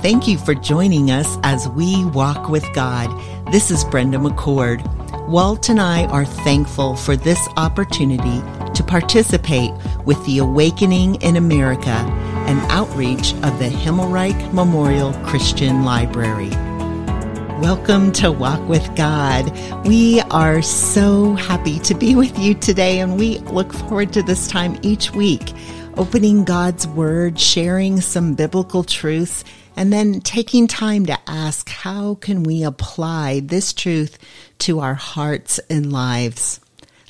Thank you for joining us as we walk with God. This is Brenda McCord. Walt and I are thankful for this opportunity to participate with the Awakening in America, an outreach of the Himmelreich Memorial Christian Library. Welcome to Walk with God. We are so happy to be with you today, and we look forward to this time each week, opening God's Word, sharing some biblical truths, and then taking time to ask how can we apply this truth to our hearts and lives.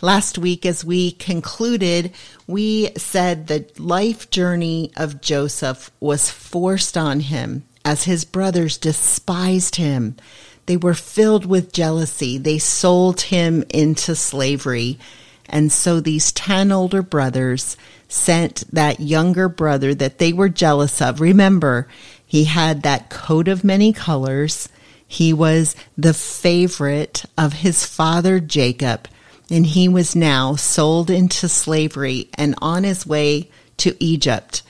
Last week, as we concluded, we said the life journey of Joseph was forced on him as his brothers despised him. They were filled with jealousy. They sold him into slavery. And so these 10 older brothers sent that younger brother that they were jealous of. Remember, he had that coat of many colors. He was the favorite of his father Jacob, and he was now sold into slavery and on his way to Egypt.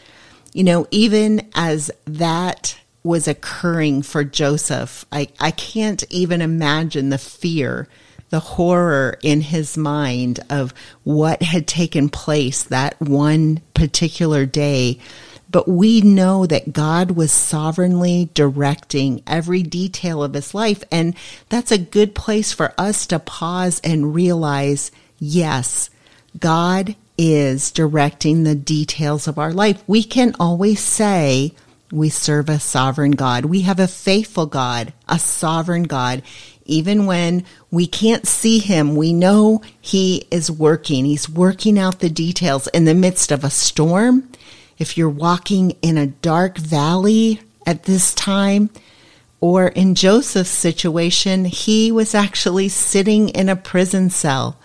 You know, even as that was occurring for Joseph. I, I can't even imagine the fear, the horror in his mind of what had taken place that one particular day. But we know that God was sovereignly directing every detail of his life. And that's a good place for us to pause and realize yes, God is directing the details of our life. We can always say, we serve a sovereign God. We have a faithful God, a sovereign God. Even when we can't see him, we know he is working. He's working out the details in the midst of a storm. If you're walking in a dark valley at this time, or in Joseph's situation, he was actually sitting in a prison cell.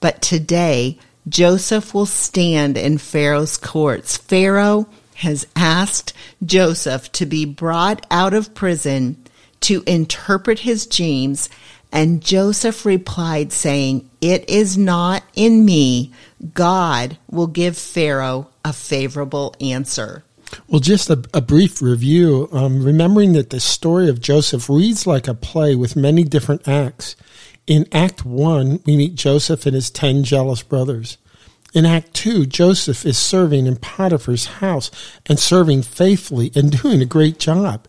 But today, Joseph will stand in Pharaoh's courts. Pharaoh has asked Joseph to be brought out of prison to interpret his dreams, and Joseph replied, saying, It is not in me. God will give Pharaoh a favorable answer. Well, just a, a brief review. Um, remembering that the story of Joseph reads like a play with many different acts. In Act 1, we meet Joseph and his 10 jealous brothers. In Act 2, Joseph is serving in Potiphar's house and serving faithfully and doing a great job.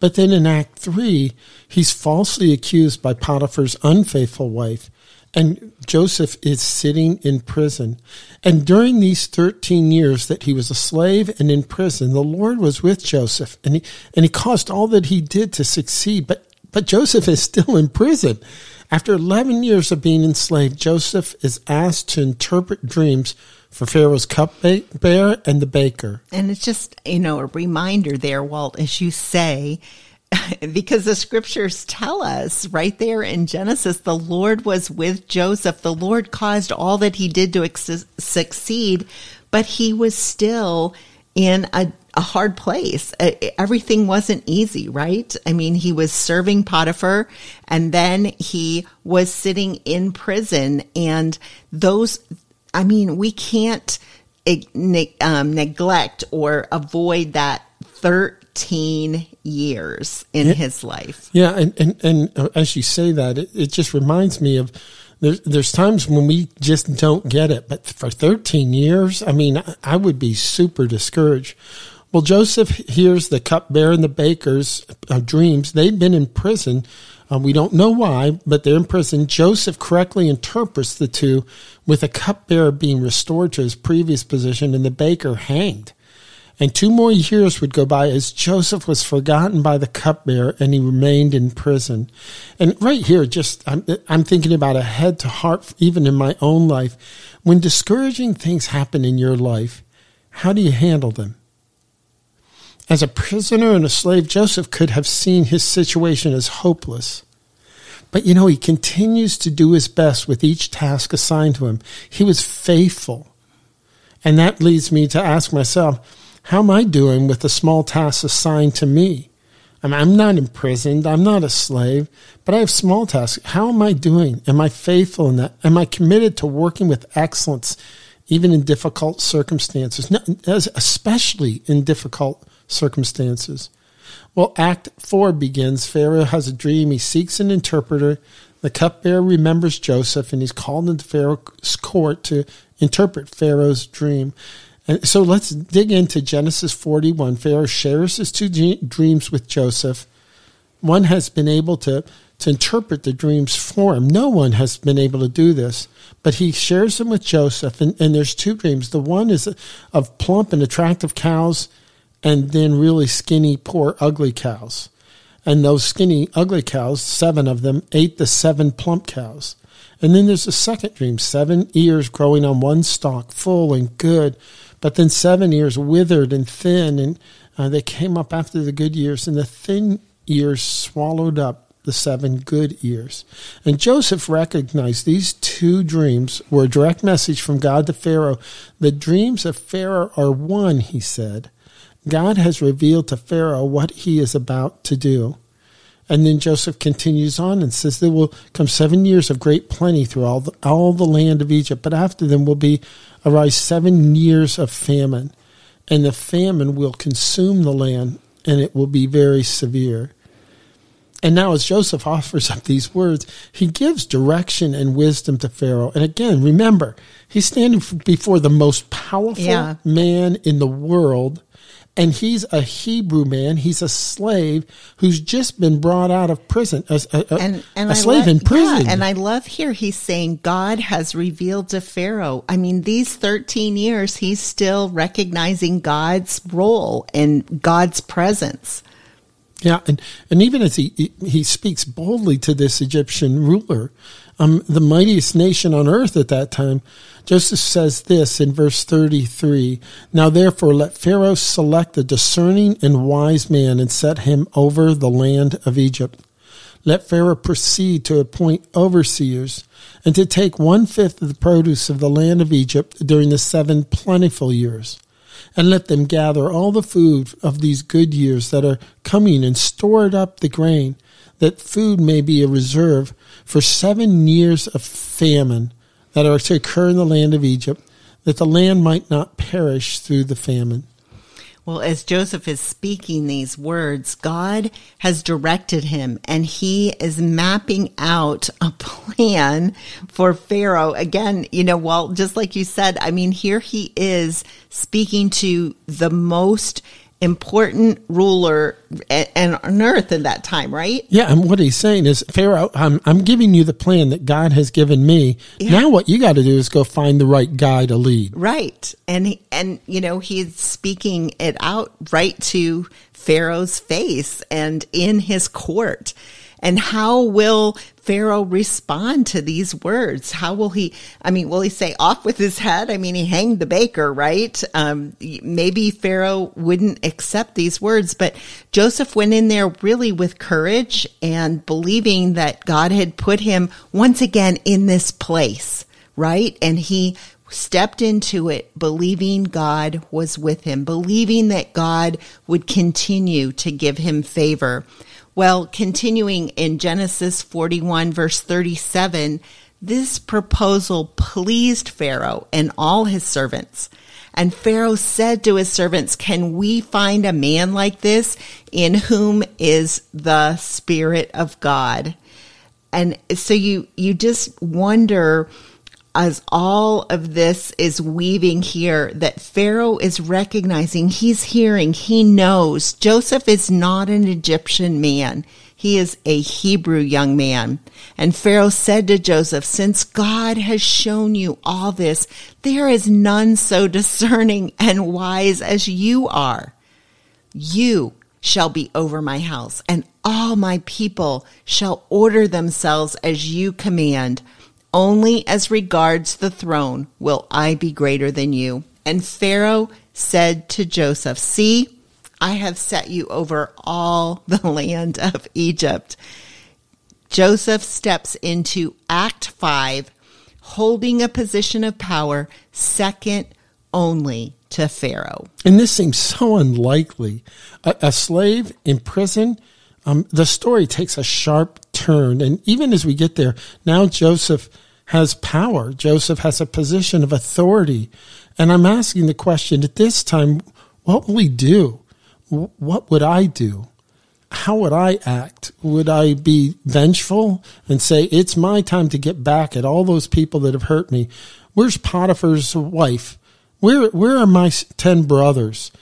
But then in Act 3, he's falsely accused by Potiphar's unfaithful wife, and Joseph is sitting in prison. And during these 13 years that he was a slave and in prison, the Lord was with Joseph, and he, and he caused all that he did to succeed. But, but Joseph is still in prison. After 11 years of being enslaved, Joseph is asked to interpret dreams for Pharaoh's cupbearer and the baker. And it's just, you know, a reminder there, Walt, as you say, because the scriptures tell us right there in Genesis, the Lord was with Joseph. The Lord caused all that he did to ex- succeed, but he was still in a a hard place. Everything wasn't easy, right? I mean, he was serving Potiphar and then he was sitting in prison and those, I mean, we can't um, neglect or avoid that 13 years in yeah. his life. Yeah. And, and, and uh, as you say that, it, it just reminds me of, there's, there's times when we just don't get it, but for 13 years, I mean, I would be super discouraged. Well, Joseph hears the cupbearer and the baker's uh, dreams. They've been in prison. Uh, we don't know why, but they're in prison. Joseph correctly interprets the two, with a cupbearer being restored to his previous position and the baker hanged. And two more years would go by as Joseph was forgotten by the cupbearer and he remained in prison. And right here, just I'm, I'm thinking about a head to heart, even in my own life. When discouraging things happen in your life, how do you handle them? As a prisoner and a slave, Joseph could have seen his situation as hopeless. But you know, he continues to do his best with each task assigned to him. He was faithful. And that leads me to ask myself, how am I doing with the small tasks assigned to me? I'm not imprisoned. I'm not a slave, but I have small tasks. How am I doing? Am I faithful in that? Am I committed to working with excellence, even in difficult circumstances, especially in difficult circumstances. Well, Act 4 begins. Pharaoh has a dream. He seeks an interpreter. The cupbearer remembers Joseph and he's called into Pharaoh's court to interpret Pharaoh's dream. And so let's dig into Genesis 41. Pharaoh shares his two dreams with Joseph. One has been able to, to interpret the dreams for him. No one has been able to do this, but he shares them with Joseph. And, and there's two dreams. The one is of plump and attractive cows, and then really skinny, poor, ugly cows. And those skinny, ugly cows, seven of them, ate the seven plump cows. And then there's a second dream seven ears growing on one stalk, full and good but then seven ears withered and thin, and uh, they came up after the good years, and the thin years swallowed up the seven good years. And Joseph recognized these two dreams were a direct message from God to Pharaoh. The dreams of Pharaoh are one, he said. God has revealed to Pharaoh what he is about to do. And then Joseph continues on and says, There will come seven years of great plenty through all the, all the land of Egypt, but after them will be arise seven years of famine, and the famine will consume the land, and it will be very severe. And now, as Joseph offers up these words, he gives direction and wisdom to Pharaoh. And again, remember, he's standing before the most powerful yeah. man in the world and he's a Hebrew man. He's a slave who's just been brought out of prison, a, a, and, and a slave love, in prison. Yeah, and I love here he's saying God has revealed to Pharaoh. I mean, these 13 years, he's still recognizing God's role and God's presence. Yeah, and, and even as he he speaks boldly to this Egyptian ruler, um, the mightiest nation on earth at that time, Joseph says this in verse 33 Now therefore let Pharaoh select a discerning and wise man and set him over the land of Egypt. Let Pharaoh proceed to appoint overseers and to take one fifth of the produce of the land of Egypt during the seven plentiful years. And let them gather all the food of these good years that are coming and store it up the grain, that food may be a reserve for seven years of famine that are to occur in the land of Egypt, that the land might not perish through the famine. Well, as Joseph is speaking these words, God has directed him and he is mapping out a plan for Pharaoh. Again, you know, well, just like you said, I mean, here he is speaking to the most important ruler and on earth in that time, right? Yeah, and what he's saying is, Pharaoh, I'm I'm giving you the plan that God has given me. Yeah. Now, what you got to do is go find the right guy to lead. Right, and he, and you know he's speaking it out right to Pharaoh's face and in his court. And how will Pharaoh respond to these words? How will he, I mean, will he say off with his head? I mean, he hanged the baker, right? Um, maybe Pharaoh wouldn't accept these words, but Joseph went in there really with courage and believing that God had put him once again in this place, right? And he stepped into it believing God was with him, believing that God would continue to give him favor. Well, continuing in Genesis 41, verse 37, this proposal pleased Pharaoh and all his servants. And Pharaoh said to his servants, Can we find a man like this in whom is the Spirit of God? And so you, you just wonder as all of this is weaving here that Pharaoh is recognizing, he's hearing, he knows Joseph is not an Egyptian man. He is a Hebrew young man. And Pharaoh said to Joseph, since God has shown you all this, there is none so discerning and wise as you are. You shall be over my house and all my people shall order themselves as you command. Only as regards the throne will I be greater than you. And Pharaoh said to Joseph, See, I have set you over all the land of Egypt. Joseph steps into Act 5, holding a position of power second only to Pharaoh. And this seems so unlikely. A, a slave in prison, um, the story takes a sharp turn. And even as we get there, now Joseph has power. Joseph has a position of authority. And I'm asking the question at this time, what will he do? What would I do? how would I act? Would I be vengeful and say, it's my time to get back at all those people that have hurt me? Where's Potiphar's wife? Where, where are my 10 brothers?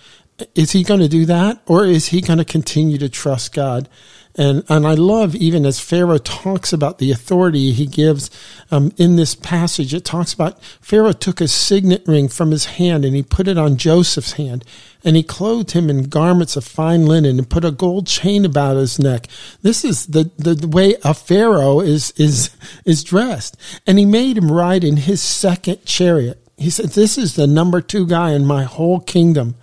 Is he going to do that? Or is he going to continue to trust God? And, and I love even as Pharaoh talks about the authority he gives um, in this passage, it talks about Pharaoh took a signet ring from his hand and he put it on Joseph's hand and he clothed him in garments of fine linen and put a gold chain about his neck. This is the, the, the way a Pharaoh is, is, is dressed. And he made him ride in his second chariot. He said, this is the number two guy in my whole kingdom.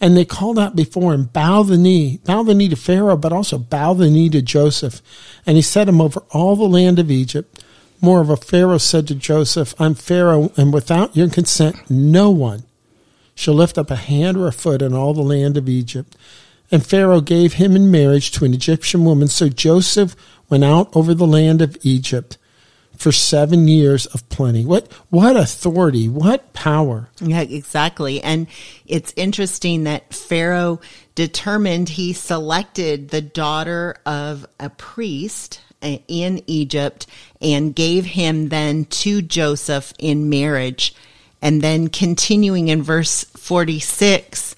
And they called out before him, bow the knee, bow the knee to Pharaoh, but also bow the knee to Joseph. And he set him over all the land of Egypt. Moreover, Pharaoh said to Joseph, I'm Pharaoh, and without your consent, no one shall lift up a hand or a foot in all the land of Egypt. And Pharaoh gave him in marriage to an Egyptian woman. So Joseph went out over the land of Egypt for seven years of plenty. What what authority? What power? Yeah, exactly. And it's interesting that Pharaoh determined he selected the daughter of a priest uh, in Egypt and gave him then to Joseph in marriage. And then continuing in verse 46,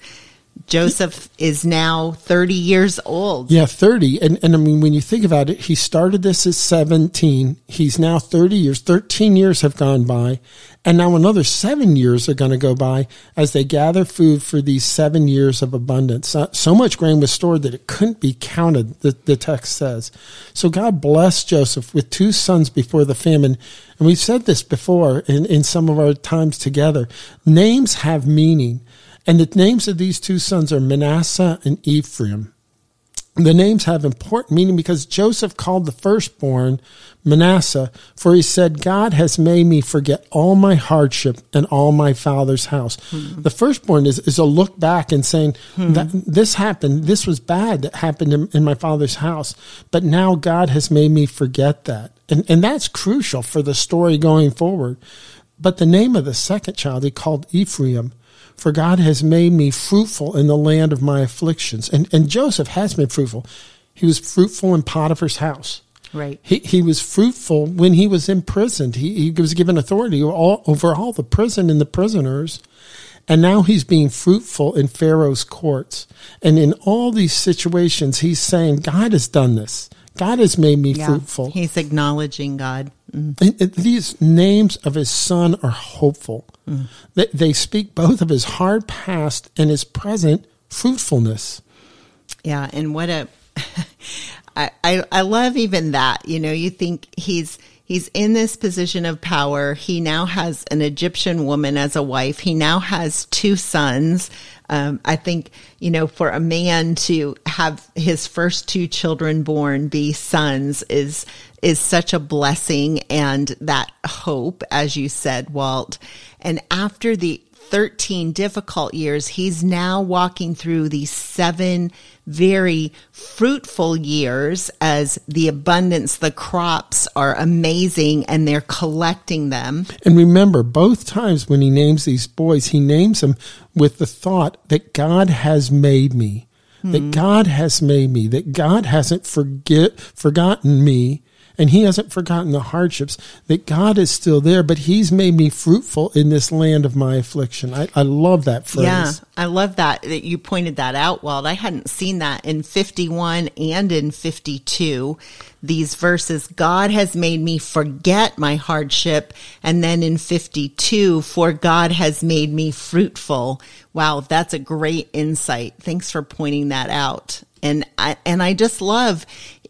Joseph is now 30 years old. Yeah, 30. And, and I mean, when you think about it, he started this at 17. He's now 30 years. 13 years have gone by. And now another seven years are going to go by as they gather food for these seven years of abundance. So, much grain was stored that it couldn't be counted, the, the text says. So God blessed Joseph with two sons before the famine. And we've said this before in, in some of our times together. Names have meaning. And the names of these two sons are Manasseh and Ephraim. The names have important meaning because Joseph called the firstborn Manasseh, for he said, God has made me forget all my hardship and all my father's house. Mm-hmm. The firstborn is, is a look back and saying, mm-hmm. that this happened, this was bad that happened in, in, my father's house, but now God has made me forget that. And, and that's crucial for the story going forward. But the name of the second child he called Ephraim, for God has made me fruitful in the land of my afflictions. And, and Joseph has been fruitful. He was fruitful in Potiphar's house. Right. He, he was fruitful when he was imprisoned. He, he was given authority all, over all the prison and the prisoners. And now he's being fruitful in Pharaoh's courts. And in all these situations, he's saying, God has done this. God has made me yeah, fruitful. He's acknowledging God. Mm. And, and these names of his son are hopeful. Mm. They, they speak both of his hard past and his present fruitfulness. Yeah, and what a I, I I love even that. You know, you think he's he's in this position of power. He now has an Egyptian woman as a wife. He now has two sons. Um, I think, you know, for a man to have his first two children born be sons is, is such a blessing and that hope, as you said, Walt. And after the 13 difficult years, he's now walking through these seven very fruitful years as the abundance, the crops are amazing and they're collecting them. And remember, both times when he names these boys, he names them with the thought that God has made me. That hmm. God has made me, that God hasn't forget, forgotten me, and he hasn't forgotten the hardships that God is still there, but he's made me fruitful in this land of my affliction. I, I love that phrase. Yeah, I love that that you pointed that out, Walt. I hadn't seen that in 51 and in 52. These verses, God has made me forget my hardship. And then in 52, for God has made me fruitful. Wow, that's a great insight. Thanks for pointing that out. And I, and I just love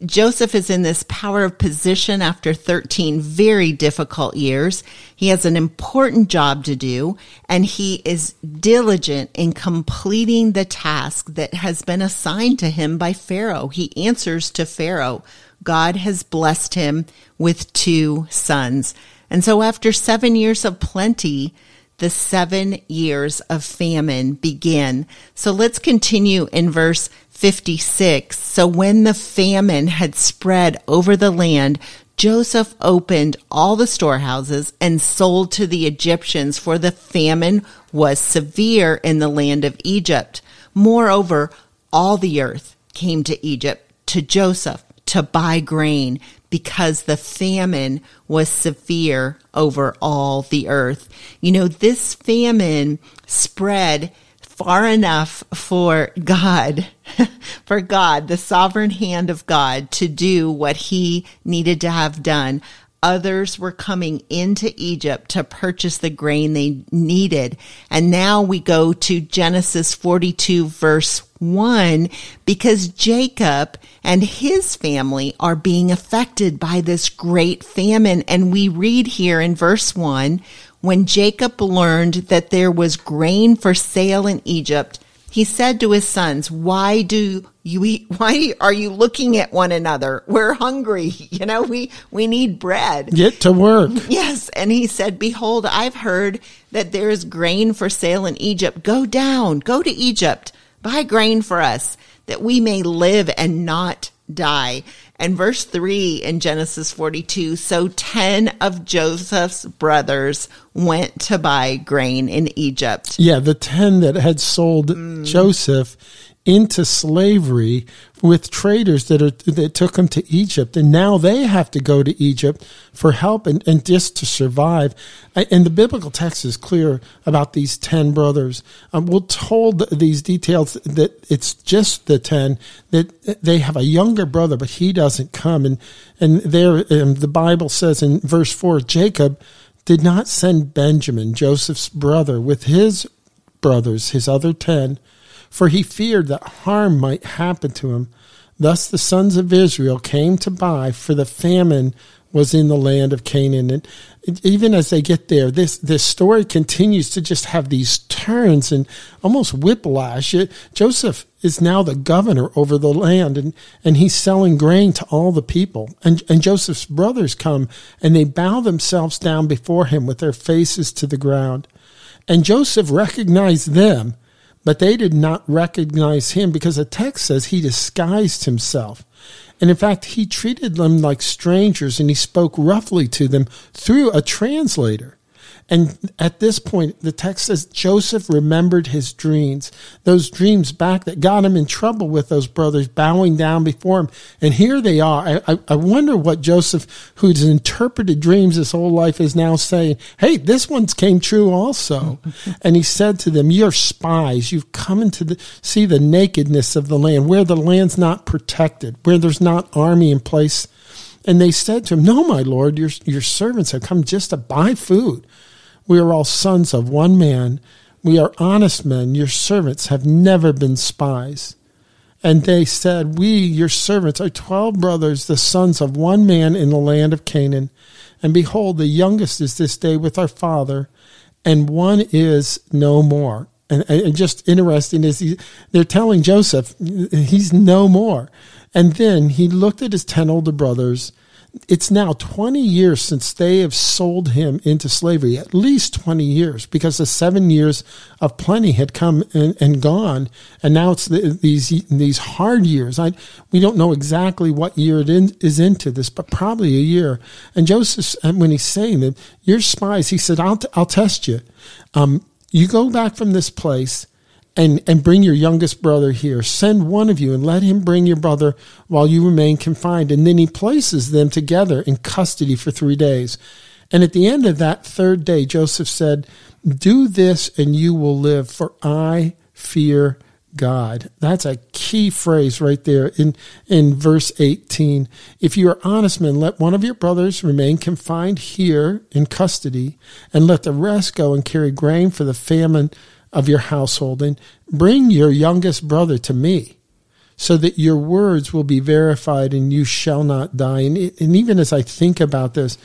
Joseph is in this power of position after 13 very difficult years. He has an important job to do and he is diligent in completing the task that has been assigned to him by Pharaoh. He answers to Pharaoh. God has blessed him with two sons. And so after seven years of plenty, the seven years of famine begin. So let's continue in verse 56. So when the famine had spread over the land, Joseph opened all the storehouses and sold to the Egyptians, for the famine was severe in the land of Egypt. Moreover, all the earth came to Egypt to Joseph to buy grain because the famine was severe over all the earth. You know, this famine spread far enough for God, for God, the sovereign hand of God to do what he needed to have done. Others were coming into Egypt to purchase the grain they needed. And now we go to Genesis 42 verse 1 because Jacob and his family are being affected by this great famine. And we read here in verse 1 when Jacob learned that there was grain for sale in Egypt, he said to his sons, why do you eat, why are you looking at one another? We're hungry. You know, we, we need bread. Get to work. Yes. And he said, behold, I've heard that there is grain for sale in Egypt. Go down, go to Egypt, buy grain for us that we may live and not die. And verse 3 in Genesis 42 so 10 of Joseph's brothers went to buy grain in Egypt. Yeah, the 10 that had sold mm. Joseph into slavery with traders that are that took them to Egypt, and now they have to go to Egypt for help and, and just to survive. And the biblical text is clear about these ten brothers. Um, we're told these details that it's just the ten that they have a younger brother, but he doesn't come. And and there, um, the Bible says in verse four, Jacob did not send Benjamin, Joseph's brother, with his brothers, his other ten for he feared that harm might happen to him. Thus the sons of Israel came to buy, for the famine was in the land of Canaan. And even as they get there, this, this story continues to just have these turns and almost whiplash. Joseph is now the governor over the land and, and he's selling grain to all the people. And, and Joseph's brothers come and they bow themselves down before him with their faces to the ground. And Joseph recognized them but they did not recognize him because the text says he disguised himself. And in fact, he treated them like strangers and he spoke roughly to them through a translator. And at this point, the text says Joseph remembered his dreams, those dreams back that got him in trouble with those brothers bowing down before him. And here they are. I, I wonder what Joseph, who's interpreted dreams his whole life, is now saying, Hey, this one's came true also. and he said to them, You're spies. You've come into the, see the nakedness of the land, where the land's not protected, where there's not army in place. And they said to him, No, my lord, your, your servants have come just to buy food. We are all sons of one man. We are honest men. Your servants have never been spies. And they said, We, your servants, are twelve brothers, the sons of one man in the land of Canaan. And behold, the youngest is this day with our father, and one is no more. And, and just interesting is he, they're telling Joseph, he's no more. And then he looked at his ten older brothers it's now 20 years since they have sold him into slavery, at least 20 years, because the seven years of plenty had come and, and gone. And now it's the, these, these hard years. I, we don't know exactly what year it in, is into this, but probably a year. And Joseph, when he's saying that, you're spies, he said, I'll, t- I'll test you. Um, you go back from this place and, and bring your youngest brother here. Send one of you and let him bring your brother while you remain confined. And then he places them together in custody for three days. And at the end of that third day, Joseph said, Do this and you will live, for I fear God. That's a key phrase right there in, in verse 18. If you are honest men, let one of your brothers remain confined here in custody, and let the rest go and carry grain for the famine of your household and bring your youngest brother to me so that your words will be verified and you shall not die. And, and even as I think about this,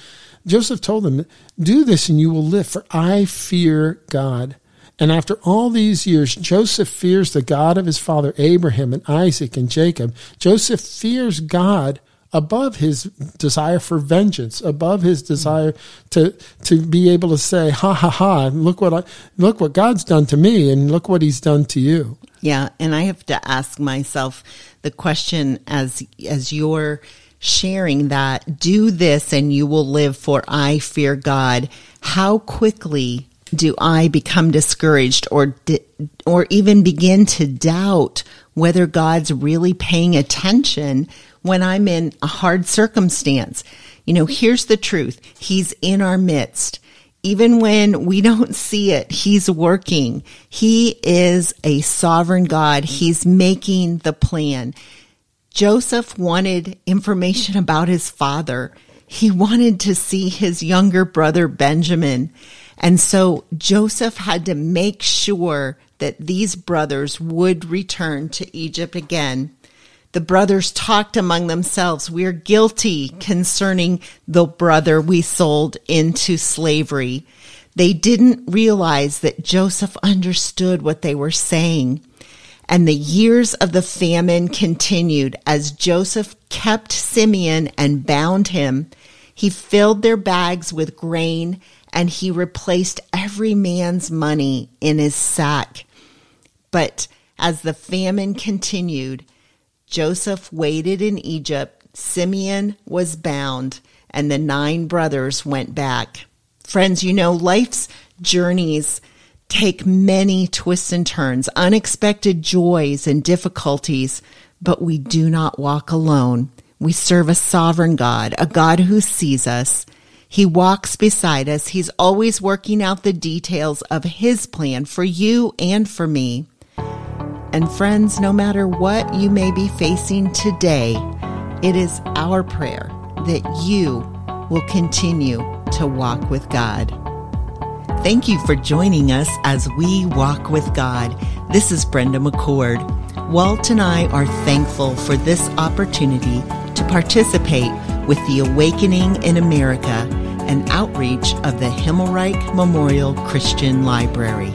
Joseph told them, do this and you will live for I fear God. And after all these years, Joseph fears the God of his father Abraham and Isaac and Jacob. Joseph fears God above his desire for vengeance, above his desire to to be able to say, "Ha ha ha! Look what I look what God's done to me, and look what He's done to you." Yeah, and I have to ask myself the question as as you're sharing that, "Do this, and you will live." For I fear God. How quickly do I become discouraged, or or even begin to doubt whether God's really paying attention when I'm in a hard circumstance. You know, here's the truth. He's in our midst. Even when we don't see it, He's working. He is a sovereign God. He's making the plan. Joseph wanted information about his father. He wanted to see his younger brother Benjamin. And so Joseph had to make sure that these brothers would return to Egypt again. The brothers talked among themselves. We're guilty concerning the brother we sold into slavery. They didn't realize that Joseph understood what they were saying. And the years of the famine continued as Joseph kept Simeon and bound him. He filled their bags with grain and he replaced every man's money in his sack. But as the famine continued, Joseph waited in Egypt, Simeon was bound, and the nine brothers went back. Friends, you know, life's journeys take many twists and turns, unexpected joys and difficulties, but we do not walk alone. We serve a sovereign God, a God who sees us. He walks beside us. He's always working out the details of His plan for you and for me. And friends, no matter what you may be facing today, it is our prayer that you will continue to walk with God. Thank you for joining us as we walk with God. This is Brenda McCord. Walt and I are thankful for this opportunity to participate with the Awakening in America, an outreach of the Himmelreich Memorial Christian Library.